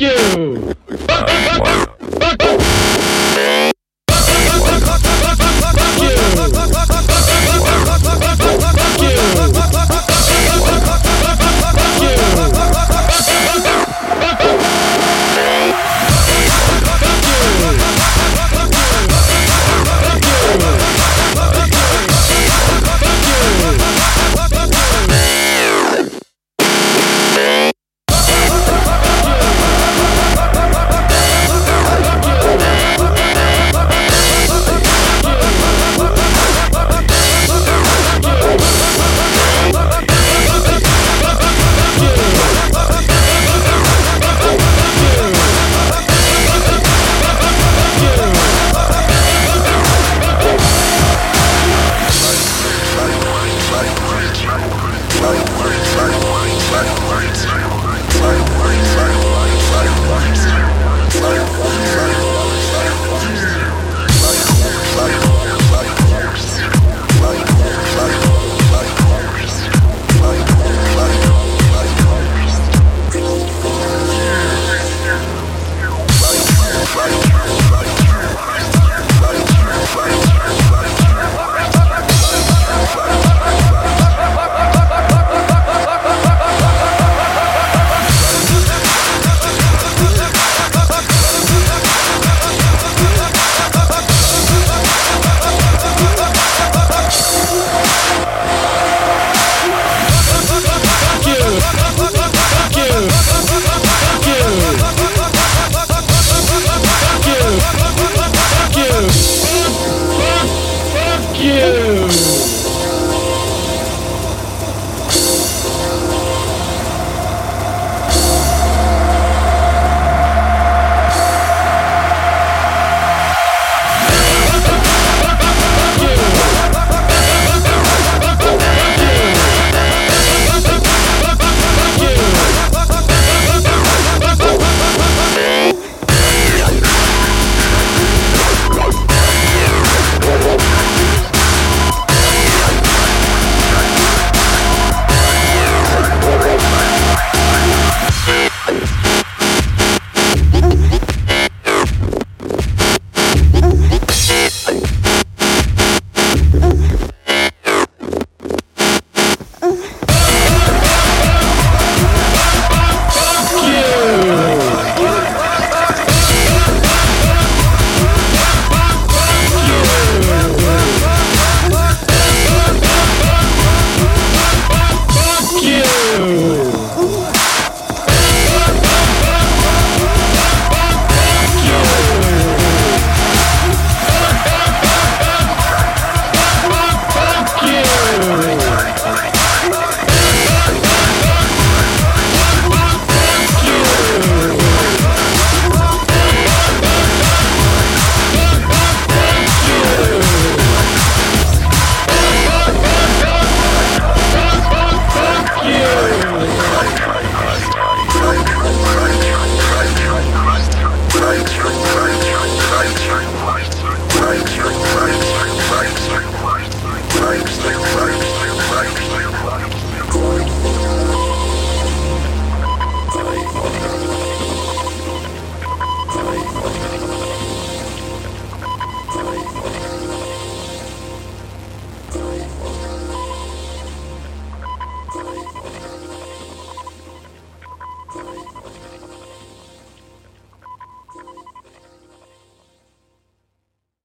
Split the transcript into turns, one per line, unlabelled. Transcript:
you! you.